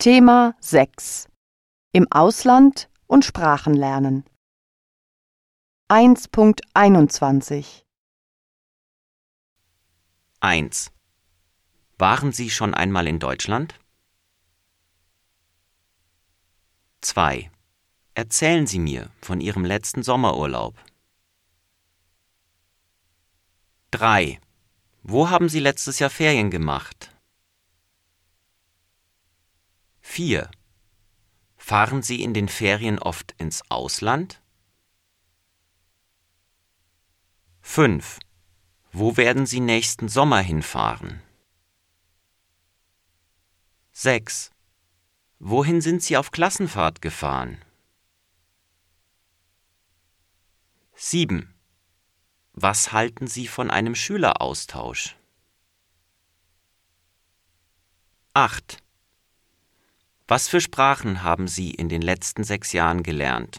Thema 6 Im Ausland und Sprachen lernen 1.21 1. Waren Sie schon einmal in Deutschland? 2. Erzählen Sie mir von Ihrem letzten Sommerurlaub. 3. Wo haben Sie letztes Jahr Ferien gemacht? 4. Fahren Sie in den Ferien oft ins Ausland? 5. Wo werden Sie nächsten Sommer hinfahren? 6. Wohin sind Sie auf Klassenfahrt gefahren? 7. Was halten Sie von einem Schüleraustausch? 8. Was für Sprachen haben Sie in den letzten sechs Jahren gelernt?